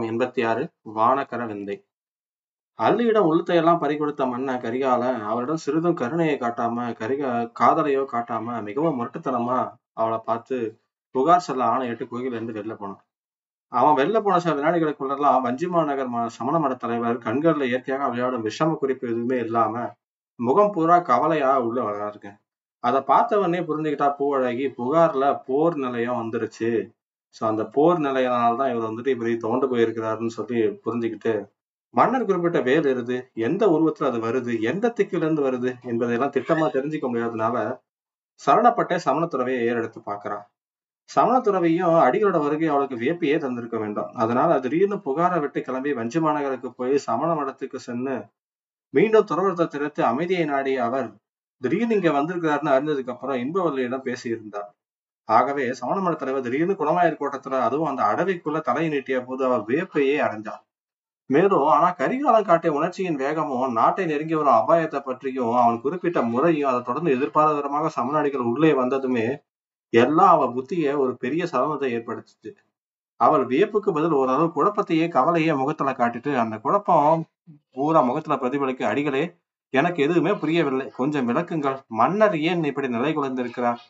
எண்பத்தி ஆறு வானக்கர விந்தை. அல்லியிடம் உள்ளத்தையெல்லாம் பறிகொடுத்த மன்னன் கரிகாலன் அவரிடம் சிறிதும் கருணையை காட்டாம கரிகா காதலையோ காட்டாம மிகவும் முரட்டுத்தனமா அவளை பார்த்து புகார் சொல்ல ஆணையிட்டு கோயில இருந்து வெளில போனான். அவன் வெளில போன சில வினாடிகளுக்குள்ளெல்லாம் வஞ்சிமா நகர் சமண மட தலைவர் கண்களில் இயற்கையாக விளையாடும் விஷம குறிப்பு எதுவுமே இல்லாம முகம் பூரா கவலையா உள்ள வராருங்க அதை பார்த்தவனே புரிஞ்சுக்கிட்டா பூவழகி புகார்ல போர் நிலையம் வந்துருச்சு. சோ அந்த போர் நிலையினால தான் இவர் வந்துட்டு இப்படி தோண்டு போயிருக்கிறாருன்னு சொல்லி புரிஞ்சுக்கிட்டு மன்னர் குறிப்பிட்ட வேல் எருது எந்த உருவத்துல அது வருது? எந்த திக்கில இருந்து வருது? என்பதையெல்லாம் திட்டமா தெரிஞ்சுக்க முடியாதனால சரணப்பட்ட சமணத்துறவையை ஏறெடுத்து பார்க்கறான். சமணத்துறவையும் அடிகளோட வருகை அவளுக்கு வியப்பையே தந்திருக்க வேண்டும். அதனால திடீர்னு புகாரை விட்டு கிளம்பி வஞ்சி மாநகருக்கு போய் சமண மடத்துக்கு சென்று மீண்டும் துறவரத்தை திறத்து அமைதியை நாடிய அவர் திடீர்னு இங்க வந்திருக்கிறாருன்னு அறிஞ்சதுக்கு அப்புறம் இன்பவல்லியிடம் பேசியிருந்தார். ஆகவே சமண தலைவர் திடீர்னு குணமாயர் கோட்டத்துல அதுவும் அந்த அடவிக்குள்ள தலையை நீட்டிய போது அவர் வியப்பையே அடைஞ்சார். மேலும் ஆனா கரிகாலம் காட்டிய உணர்ச்சியின் வேகமும் நாட்டை நெருங்கி வரும் அபாயத்தை பற்றியும் அவன் குறிப்பிட்ட முறையும் அதை தொடர்ந்து எதிர்பாராத விதமாக சமநாடிகள் உள்ளே வந்ததுமே எல்லாம் அவ புத்திய ஒரு பெரிய சிரமத்தை ஏற்படுத்துச்சு. அவள் வியப்புக்கு பதில் ஓரளவு குழப்பத்தையே கவலையே முகத்துல காட்டிட்டு அந்த குழப்பம் பூரா முகத்துல பிரதிபலிக்க அடிகளே எனக்கு எதுவுமே புரியவில்லை. கொஞ்சம் விளக்குங்கள். மன்னர் ஏன் இப்படி நிலை குலைந்திருக்கிறார்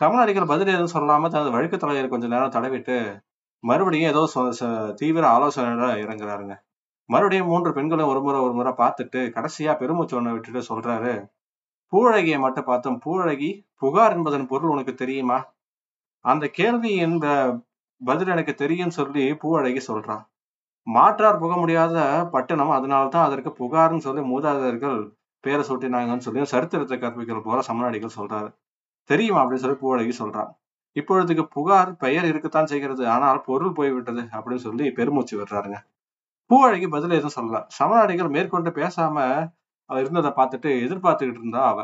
சமணடிகள் பதில் எதுவும் சொல்லாம தனது வழுக்கு தலைவர் கொஞ்ச நேரம் தடவிட்டு மறுபடியும் ஏதோ ச- தீவிர ஆலோசனையோட இறங்குறாருங்க. மறுபடியும் மூன்று பெண்களும் ஒரு முறை ஒரு முறை பார்த்துட்டு கடைசியா பெருமூச்சு ஒண்ணு விட்டுட்டு சொல்றாரு பூழகியை மட்டும் பார்த்தோம். பூழகி புகார் என்பதன் பொருள் உனக்கு தெரியுமா? அந்த கேள்வி ப- பதில் எனக்கு தெரியும் சொல்லி பூவழகி சொல்றான். மாற்றார் புக முடியாத பட்டணம் அதனால்தான் அதற்கு புகார்னு சொல்லி மூதாதையர்கள் பேரை சூட்டினாங்கன்னு சொல்லி சரித்திரத்தை கற்பிக்கிற போல சமநாடிகள் சொல்றாரு. தெரியுமா அப்படின்னு சொல்லி பூவழகி சொல்றான். இப்பொழுதுக்கு புகார் பெயர் இருக்கத்தான் செய்கிறது. ஆனால் பொருள் போய்விட்டது அப்படின்னு சொல்லி பெருமூச்சு விடுறாருங்க. பூவழகி பதில் எதுவும் சொல்லல. சமநாடிகள் மேற்கொண்டு பேசாம அவ இருந்ததை பார்த்துட்டு எதிர்பார்த்துக்கிட்டு இருந்தா அவ.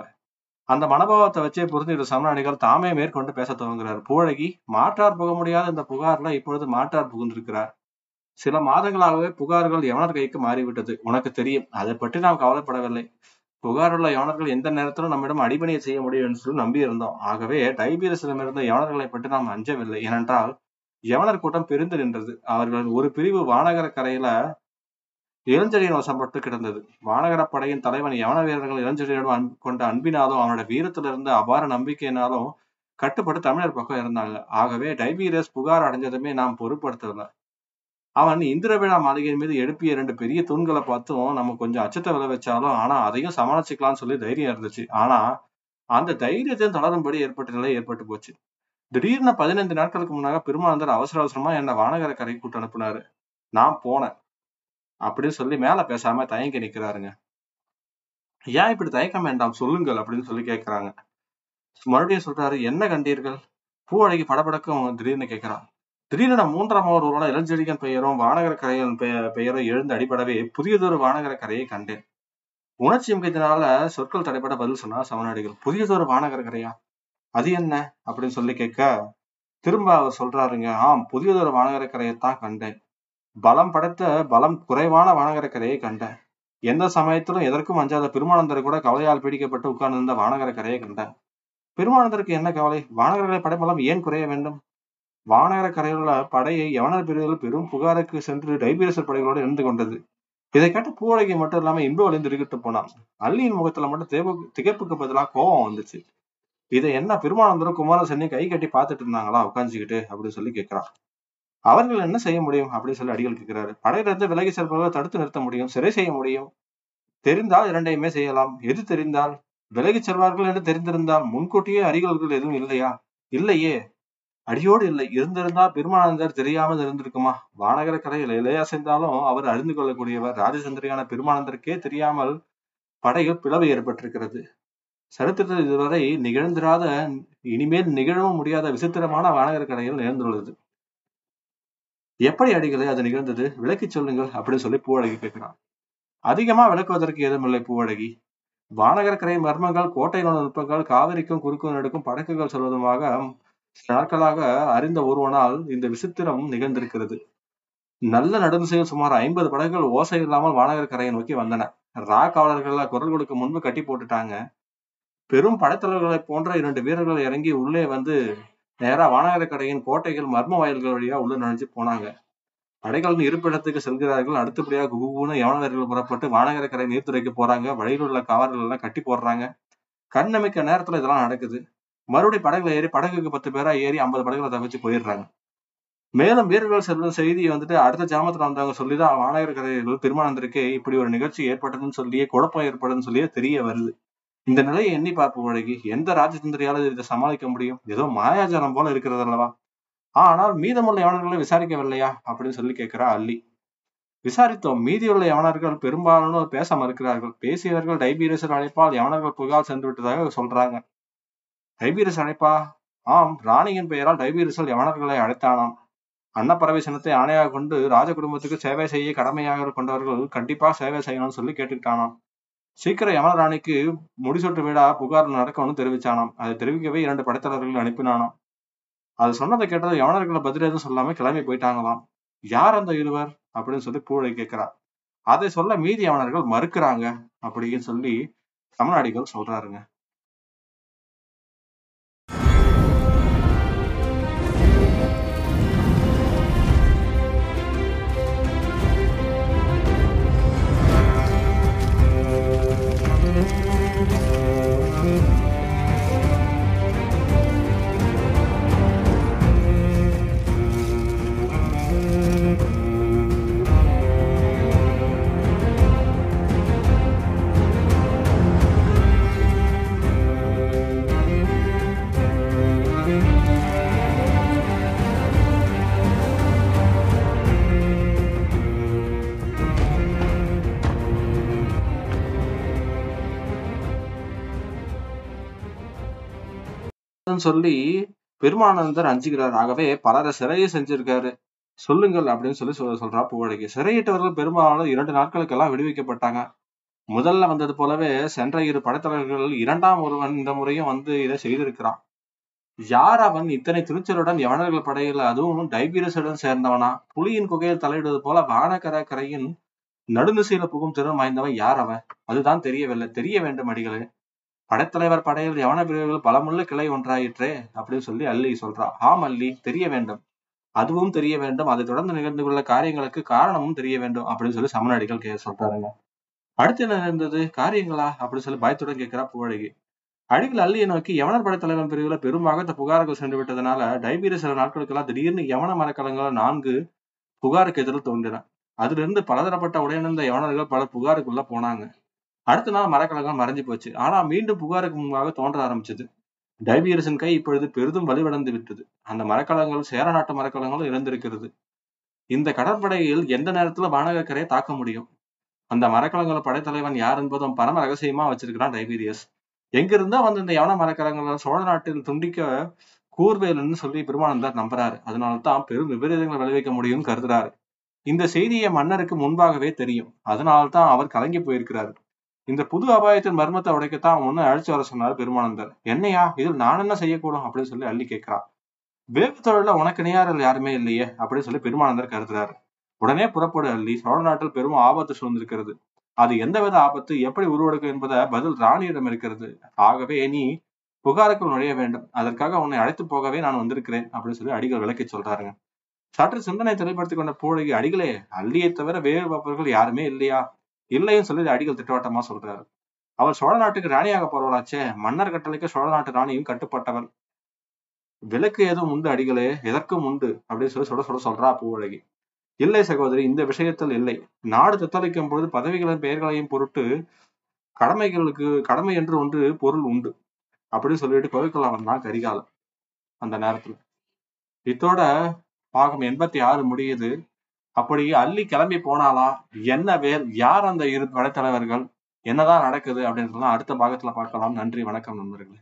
அந்த மனோபாவத்தை வச்சே புரிஞ்சுக்கிட்ட சமநாடிகள் தாமே மேற்கொண்டு பேச துவங்குறார். பூவழகி மாற்றார் புக முடியாத இந்த புகார்ல இப்பொழுது மாற்றார் புகுந்திருக்கிறார். சில மாதங்களாகவே புகார்கள் எவனர் கைக்கு மாறிவிட்டது. உனக்கு தெரியும். அதை பற்றி நாம் கவலைப்படவில்லை. புகாருள்ள யவனர்கள் எந்த நேரத்திலும் நம்மிடம் அடிபணியை செய்ய முடியும் என்று சொல்லி நம்பி இருந்தோம் ஆகவே டைபீரஸிடமிருந்த யவனர்களை பற்றி நாம் அஞ்சவில்லை. ஏனென்றால் யவனர் கூட்டம் பிரிந்து நின்றது. அவர்கள் ஒரு பிரிவு வானகர கரையில இளஞ்செடியின் வசப்பட்டு கிடந்தது. வானகர படையின் தலைவன் யவன வீரர்கள் இளஞ்செழியனும் கொண்ட அன்பினாலும் அவனோட வீரத்திலிருந்து அபார நம்பிக்கையினாலும் கட்டுப்பட்டு தமிழர் பக்கம் இருந்தாங்க. ஆகவே டைபீரஸ் புகார் அடைஞ்சதுமே நாம் பொருட்படுத்தவில்லை. அவன் இந்திரவிழா மாளிகையின் மீது எழுப்பிய இரண்டு பெரிய தூண்களை பார்த்தும் நம்ம கொஞ்சம் அச்சத்தை விளை வச்சாலும் ஆனா அதையும் சமாளிச்சுக்கலாம்னு சொல்லி தைரியம் இருந்துச்சு. ஆனா அந்த தைரியத்தையும் தொடரும்படி ஏற்பட்ட நிலை ஏற்பட்டு போச்சு. திடீர்னு பதினைந்து நாட்களுக்கு முன்னாக பெருமானந்தர் அவசர அவசரமா என்ன வானகர கரை கூட்டு அனுப்புனாரு. நான் போனேன். அப்படின்னு சொல்லி மேல பேசாம தயங்கி நிக்கிறாருங்க. ஏன் இப்படி தயக்கம் வேண்டாம் சொல்லுங்கள் அப்படின்னு சொல்லி கேட்கிறாங்க மறுபடியும் சொல்றாரு என்ன கண்டீர்கள்? பூ அழகி படபடக்கும் திடீர்னு கேட்கிறான் திடீரென மூன்றாம் அவர் ஒருவன இளஞ்செழியன் பெயரும் வானகர கரையின் பெயரும் எழுந்து அடிபடவே புதியதொரு வானகர கரையை கண்டேன். உணர்ச்சி மிக்கத்தினால சொற்கள் தடைப்பட பதில் சொன்னா சமநாடிகள். புதியதொரு வானகர கரையா? அது என்ன? அப்படின்னு சொல்லி கேட்க திரும்ப அவர் சொல்றாருங்க ஆம் புதியதொரு வானகர கரையைத்தான் கண்டேன். பலம் படைத்த பலம் குறைவான வானகர கரையை கண்டேன். எந்த சமயத்திலும் எதற்கும் அஞ்சாத பெருமானந்தர் கூட கவலையால் பீடிக்கப்பட்டு உட்கார்ந்திருந்த வானகர கரையை கண்டேன். பெருமானந்தருக்கு என்ன கவலை? வானகர்களை படைபலம் ஏன் குறைய வேண்டும்? வானகர கரையிலுள்ள படையை யவனர் பிரிவுகள் பெரும் புகாருக்கு சென்று டைபீரசர் படைகளோடு இணைந்து கொண்டது. இதை கேட்ட பூவழகி மட்டும் இல்லாம இன்பு வழிந்து இருக்கிட்டு போனான். அல்லியின் முகத்துல மட்டும் தேவ திகைப்புக்கு பதிலாக கோபம் வந்துச்சு. இதை என்ன பெருமானந்தரும் குமாரசென்னி கை கட்டி பார்த்துட்டு இருந்தாங்களா? உட்காந்துக்கிட்டு அப்படின்னு சொல்லி கேட்கிறான். அவர்கள் என்ன செய்ய முடியும்? அப்படின்னு சொல்லி அடிகள் கேட்கிறாரு. படையிலிருந்து விலகி செல்பவர்களை தடுத்து நிறுத்த முடியும்? சிறை செய்ய முடியும்? தெரிந்தால் இரண்டையுமே செய்யலாம். எது தெரிந்தால்? விலகி செல்வார்கள் என்று தெரிந்திருந்தால் முன்கூட்டியே அறிகுறிகள் எதுவும் இல்லையா? இல்லையே. அடியோடு இல்லை இருந்திருந்தா பெருமானந்தர் தெரியாமல் இருந்திருக்குமா? வானகர கரையில் இலையசைந்தாலும் அவர் அறிந்து கொள்ளக்கூடியவர் ராஜசந்திரியான பெருமானந்தருக்கே தெரியாமல் படையில் பிளவு ஏற்பட்டிருக்கிறது. சரித்திரத்தில் இதுவரை நிகழ்ந்திராத இனிமேல் நிகழவும் முடியாத விசித்திரமான வானகர கரையில் நிகழ்ந்துள்ளது. எப்படி அடிகளே அது நிகழ்ந்தது? விளக்கிச் சொல்லுங்கள் அப்படின்னு சொல்லி பூவழகி கேட்கிறான். அதிகமா விளக்குவதற்கு ஏதுமில்லை பூவழகி. வானகர கரை மர்மங்கள் கோட்டை நுட்பங்கள் காவிரிக்கும் குறுக்கும் நடுக்கும் படக்குகள் சொல்வதுமாக சில நாட்களாக அறிந்த ஒருவனால் இந்த விசித்திரம் நிகழ்ந்திருக்கிறது. நல்ல நடுநிசையில் சுமார் ஐம்பது படகுகள் ஓசை இல்லாமல் வானகர் கரையை நோக்கி வந்தன. ரா காவலர்கள் குரல் கொடுக்க முன்பு கட்டி போட்டுட்டாங்க. பெரும் படைத்தலைவர்களை போன்ற இரண்டு வீரர்கள் இறங்கி உள்ளே வந்து நேரா வானகர கரையின் கோட்டைகள் மர்ம வாயில்கள் வழியா உள்ள நுழைஞ்சு போனாங்க. படைகளின் இருப்பிடத்துக்கு செல்கிறார்கள். அடுத்தபடியாக குகுன்னு யவனர்கள் புறப்பட்டு வானகரக்கரை நீர்த்துறைக்கு போறாங்க. வழியில் உள்ள கவர்கள் எல்லாம் கட்டி போடுறாங்க. கண்ணமிக்க நேரத்துல இதெல்லாம் நடக்குது. மறுபடியும் படகுல ஏறி படகுக்கு பத்து பேரா ஏறி ஐம்பது படகுல தவிச்சு போயிடுறாங்க. மேலும் வீரர்கள் செல்லும் செய்தி வந்துட்டு அடுத்த ஜாமத்துல வந்தவங்க சொல்லிதான் வானகரக்கரையில் திருமணத்திற்கு இப்படி ஒரு நிகழ்ச்சி ஏற்பட்டதுன்னு சொல்லியே குழப்பம் ஏற்படுதுன்னு சொல்லியே தெரிய வருது. இந்த நிலையை எண்ணி பார்ப்பு வழங்கி எந்த ராஜதந்திரியால இதை சமாளிக்க முடியும்? ஏதோ மாயாஜாலம் போல இருக்கிறது அல்லவா? ஆனால் மீதமுள்ள யவனர்களை விசாரிக்கவில்லையா? அப்படின்னு சொல்லி கேட்கிறா அல்லி விசாரித்தோம். மீதியுள்ள யவனர்கள் பெரும்பாலானோர் பேச மறுக்கிறார்கள். பேசியவர்கள் டைபீரியஸர் அழைப்பால் யவனர்கள் புகார் சென்று விட்டதாக சொல்றாங்க. டைபீரிஸ் அழைப்பா ஆம் ராணியின் பெயரால் டைபீரியஸல் யவனர்களை அழைத்தானாம். அன்னப்பறவை ஆணையாக கொண்டு ராஜ குடும்பத்துக்கு சேவை செய்ய கடமையாக கொண்டவர்கள் கண்டிப்பா சேவை செய்யணும்னு சொல்லி கேட்டுக்கிட்டானாம். சீக்கிரம் யமனராணிக்கு முடிசூட்டு விழா புகார் நடக்கணும்னு தெரிவிச்சானாம். அதை தெரிவிக்கவே இரண்டு படைத்தலைவர்கள் அனுப்பினானாம். அது சொன்னதை கேட்டது யவனர்களை பதில் எதுவும் சொல்லாம கிளம்பி போயிட்டாங்களாம். யார் அந்த இருவர்? அப்படின்னு சொல்லி பூழை கேட்கிறார். அதை சொல்ல மீதி யவனர்கள் மறுக்கிறாங்க அப்படின்னு சொல்லி தமிழ்நாடிகள் சொல்றாருங்க. சொல்லி பெருமானந்தர் அஞ்சுகிறார். ஆகவே பலரை சிறையை செஞ்சிருக்காரு. சொல்லுங்கள் அப்படின்னு சொல்லி சொல்ல சொல்றா பூவழகி. சிறையிட்டவர்கள் பெரும்பாலும் இரண்டு நாட்களுக்கெல்லாம் விடுவிக்கப்பட்டாங்க. முதல்ல வந்தது போலவே சென்ற இரு படைத்தலைவர்கள் இரண்டாம் ஒருவன் இந்த முறையும் வந்து இதை செய்திருக்கிறான். யார் அவன்? இத்தனை துணிச்சலுடன் யவனர்கள் படையில் அதுவும் டைபீரஸுடன் சேர்ந்தவனா? புலியின் குகையில் தலையிடுவது போல வானகர கரையின் நடுநிசையில புகும் திறன் வாய்ந்தவன் யார் அவன்? அதுதான் தெரியவில்லை. தெரிய வேண்டும் அடிகளே. படைத்தலைவர் படையில் யவன பிரிவுகள் பலமுள்ள கிளை ஒன்றாயிற்றே அப்படின்னு சொல்லி அல்லி சொல்றா. ஆம் அல்லி தெரிய வேண்டும். அதுவும் தெரிய வேண்டும். அதை தொடர்ந்து நிகழ்ந்து உள்ள காரியங்களுக்கு காரணமும் தெரிய வேண்டும் அப்படின்னு சொல்லி சமநாடிகள் கே சொல்றாருங்க. அடுத்து என்ன நடந்தது? காரியங்களா? அப்படின்னு சொல்லி பயத்துடன் கேட்கிறா புகழகி. அடிகள் அல்லியை நோக்கி யவனர் படைத்தலைவன் பிரிவுல பெரும்பாக இந்த புகார்கள் சென்று விட்டதுனால டைபீரிய சில நாட்களுக்கெல்லாம் திடீர்னு யவன மரக்கலங்கள் நான்கு புகாருக்கு எதிரில் தோன்றின. அதுல இருந்து பலதரப்பட்ட உடையிழந்த யவனர்கள் பல புகாருக்குள்ள போனாங்க. அடுத்த நாள் மரக்கலகம் மறைஞ்சு போச்சு. ஆனா மீண்டும் புகாருக்கு முன்பாக தோன்ற ஆரம்பிச்சது. டைவியரசன் கை இப்பொழுது பெரிதும் வலுவிழந்து விட்டது. அந்த மரக்கலங்கள் சேர நாட்டு மரக்கலங்களும் இழந்திருக்கிறது இந்த கடற்படையில் எந்த நேரத்துல வானகக்கரையை தாக்க முடியும். அந்த மரக்கலங்கள் படைத்தலைவன் யார் என்பதும் பரம ரகசியமா வச்சிருக்கிறான் டைபீரியஸ் எங்கிருந்தோ வந்து இந்த யவன மரக்கலங்கள் சோழ நாட்டில் துண்டிக்க கூர்வேலுன்னு சொல்லி பெருமானந்தர் நம்புறாரு. அதனால்தான் பெரும் விபரீதங்களை விளைவிக்க முடியும்னு கருதுறாரு. இந்த செய்தியை மன்னருக்கு முன்பாகவே தெரியும். அதனால்தான் அவர் கலங்கி போயிருக்கிறாரு. இந்த புது அபாயத்தின் மர்மத்தை உடைக்கத்தான் ஒண்ணு அழைச்சு வர சொன்னார் பெருமானந்தர். என்னையா? இதில் நான் என்ன செய்யக்கூடும்? அப்படின்னு சொல்லி அள்ளி கேட்கிறான் வேவு தொழில உனக்கு நேயாரல் யாருமே இல்லையே? அப்படின்னு சொல்லி பெருமானந்தர் கருதுறாரு. உடனே புறப்படு அள்ளி. சோழ நாட்டில் பெரும் ஆபத்து சூழ்ந்திருக்கிறது. அது எந்த வித ஆபத்து? எப்படி உருவெடுக்கும் என்பதை பதில் ராணியிடம் இருக்கிறது. ஆகவே நீ புகாருக்குள் நுழைய வேண்டும். அதற்காக உன்னை அழைத்து போகவே நான் வந்திருக்கிறேன் அப்படின்னு சொல்லி அடிகள் விளக்கி சொல்றாருங்க. சற்று சிந்தனை தெளிவுபடுத்திக் கொண்ட பூழகி அடிகளே அள்ளியை தவிர வேறு பார்ப்பவர்கள் யாருமே இல்லையா? இல்லைன்னு சொல்லி அடிகள் திட்டவட்டமா சொல்றாரு. அவர் சோழ நாட்டுக்கு ராணியாக போறவளாச்சே மன்னர் கட்டளைக்கு சோழ நாட்டு ராணியும் கட்டுப்பட்டவள். விலக்கு ஏதும் உண்டு அடிகளே எதற்கும் உண்டு அப்படின்னு சொல்லி சொல்ல சொல்ல சொல்றா பூவழகி. இல்லை சகோதரி இந்த விஷயத்தில் இல்லை. நாடு தத்தளிக்கும் பொழுது பதவிகளின் பெயர்களையும் பொருட்டு கடமைகளுக்கு கடமை என்று ஒன்று பொருள் உண்டு அப்படின்னு சொல்லிட்டு கோவிக்கொள்ள வந்தான் கரிகாலம் அந்த நேரத்துல. இத்தோட பாகம் எண்பத்தி ஆறு முடியுது. அப்படி அள்ளி கிளம்பி போனாலா என்ன வேல்? யார் அந்த இரு படைத்தலைவர்கள் என்னதான் நடக்குது அப்படின்றதெல்லாம் அடுத்த பாகத்துல பார்க்கலாம். நன்றி வணக்கம் நண்பர்களே.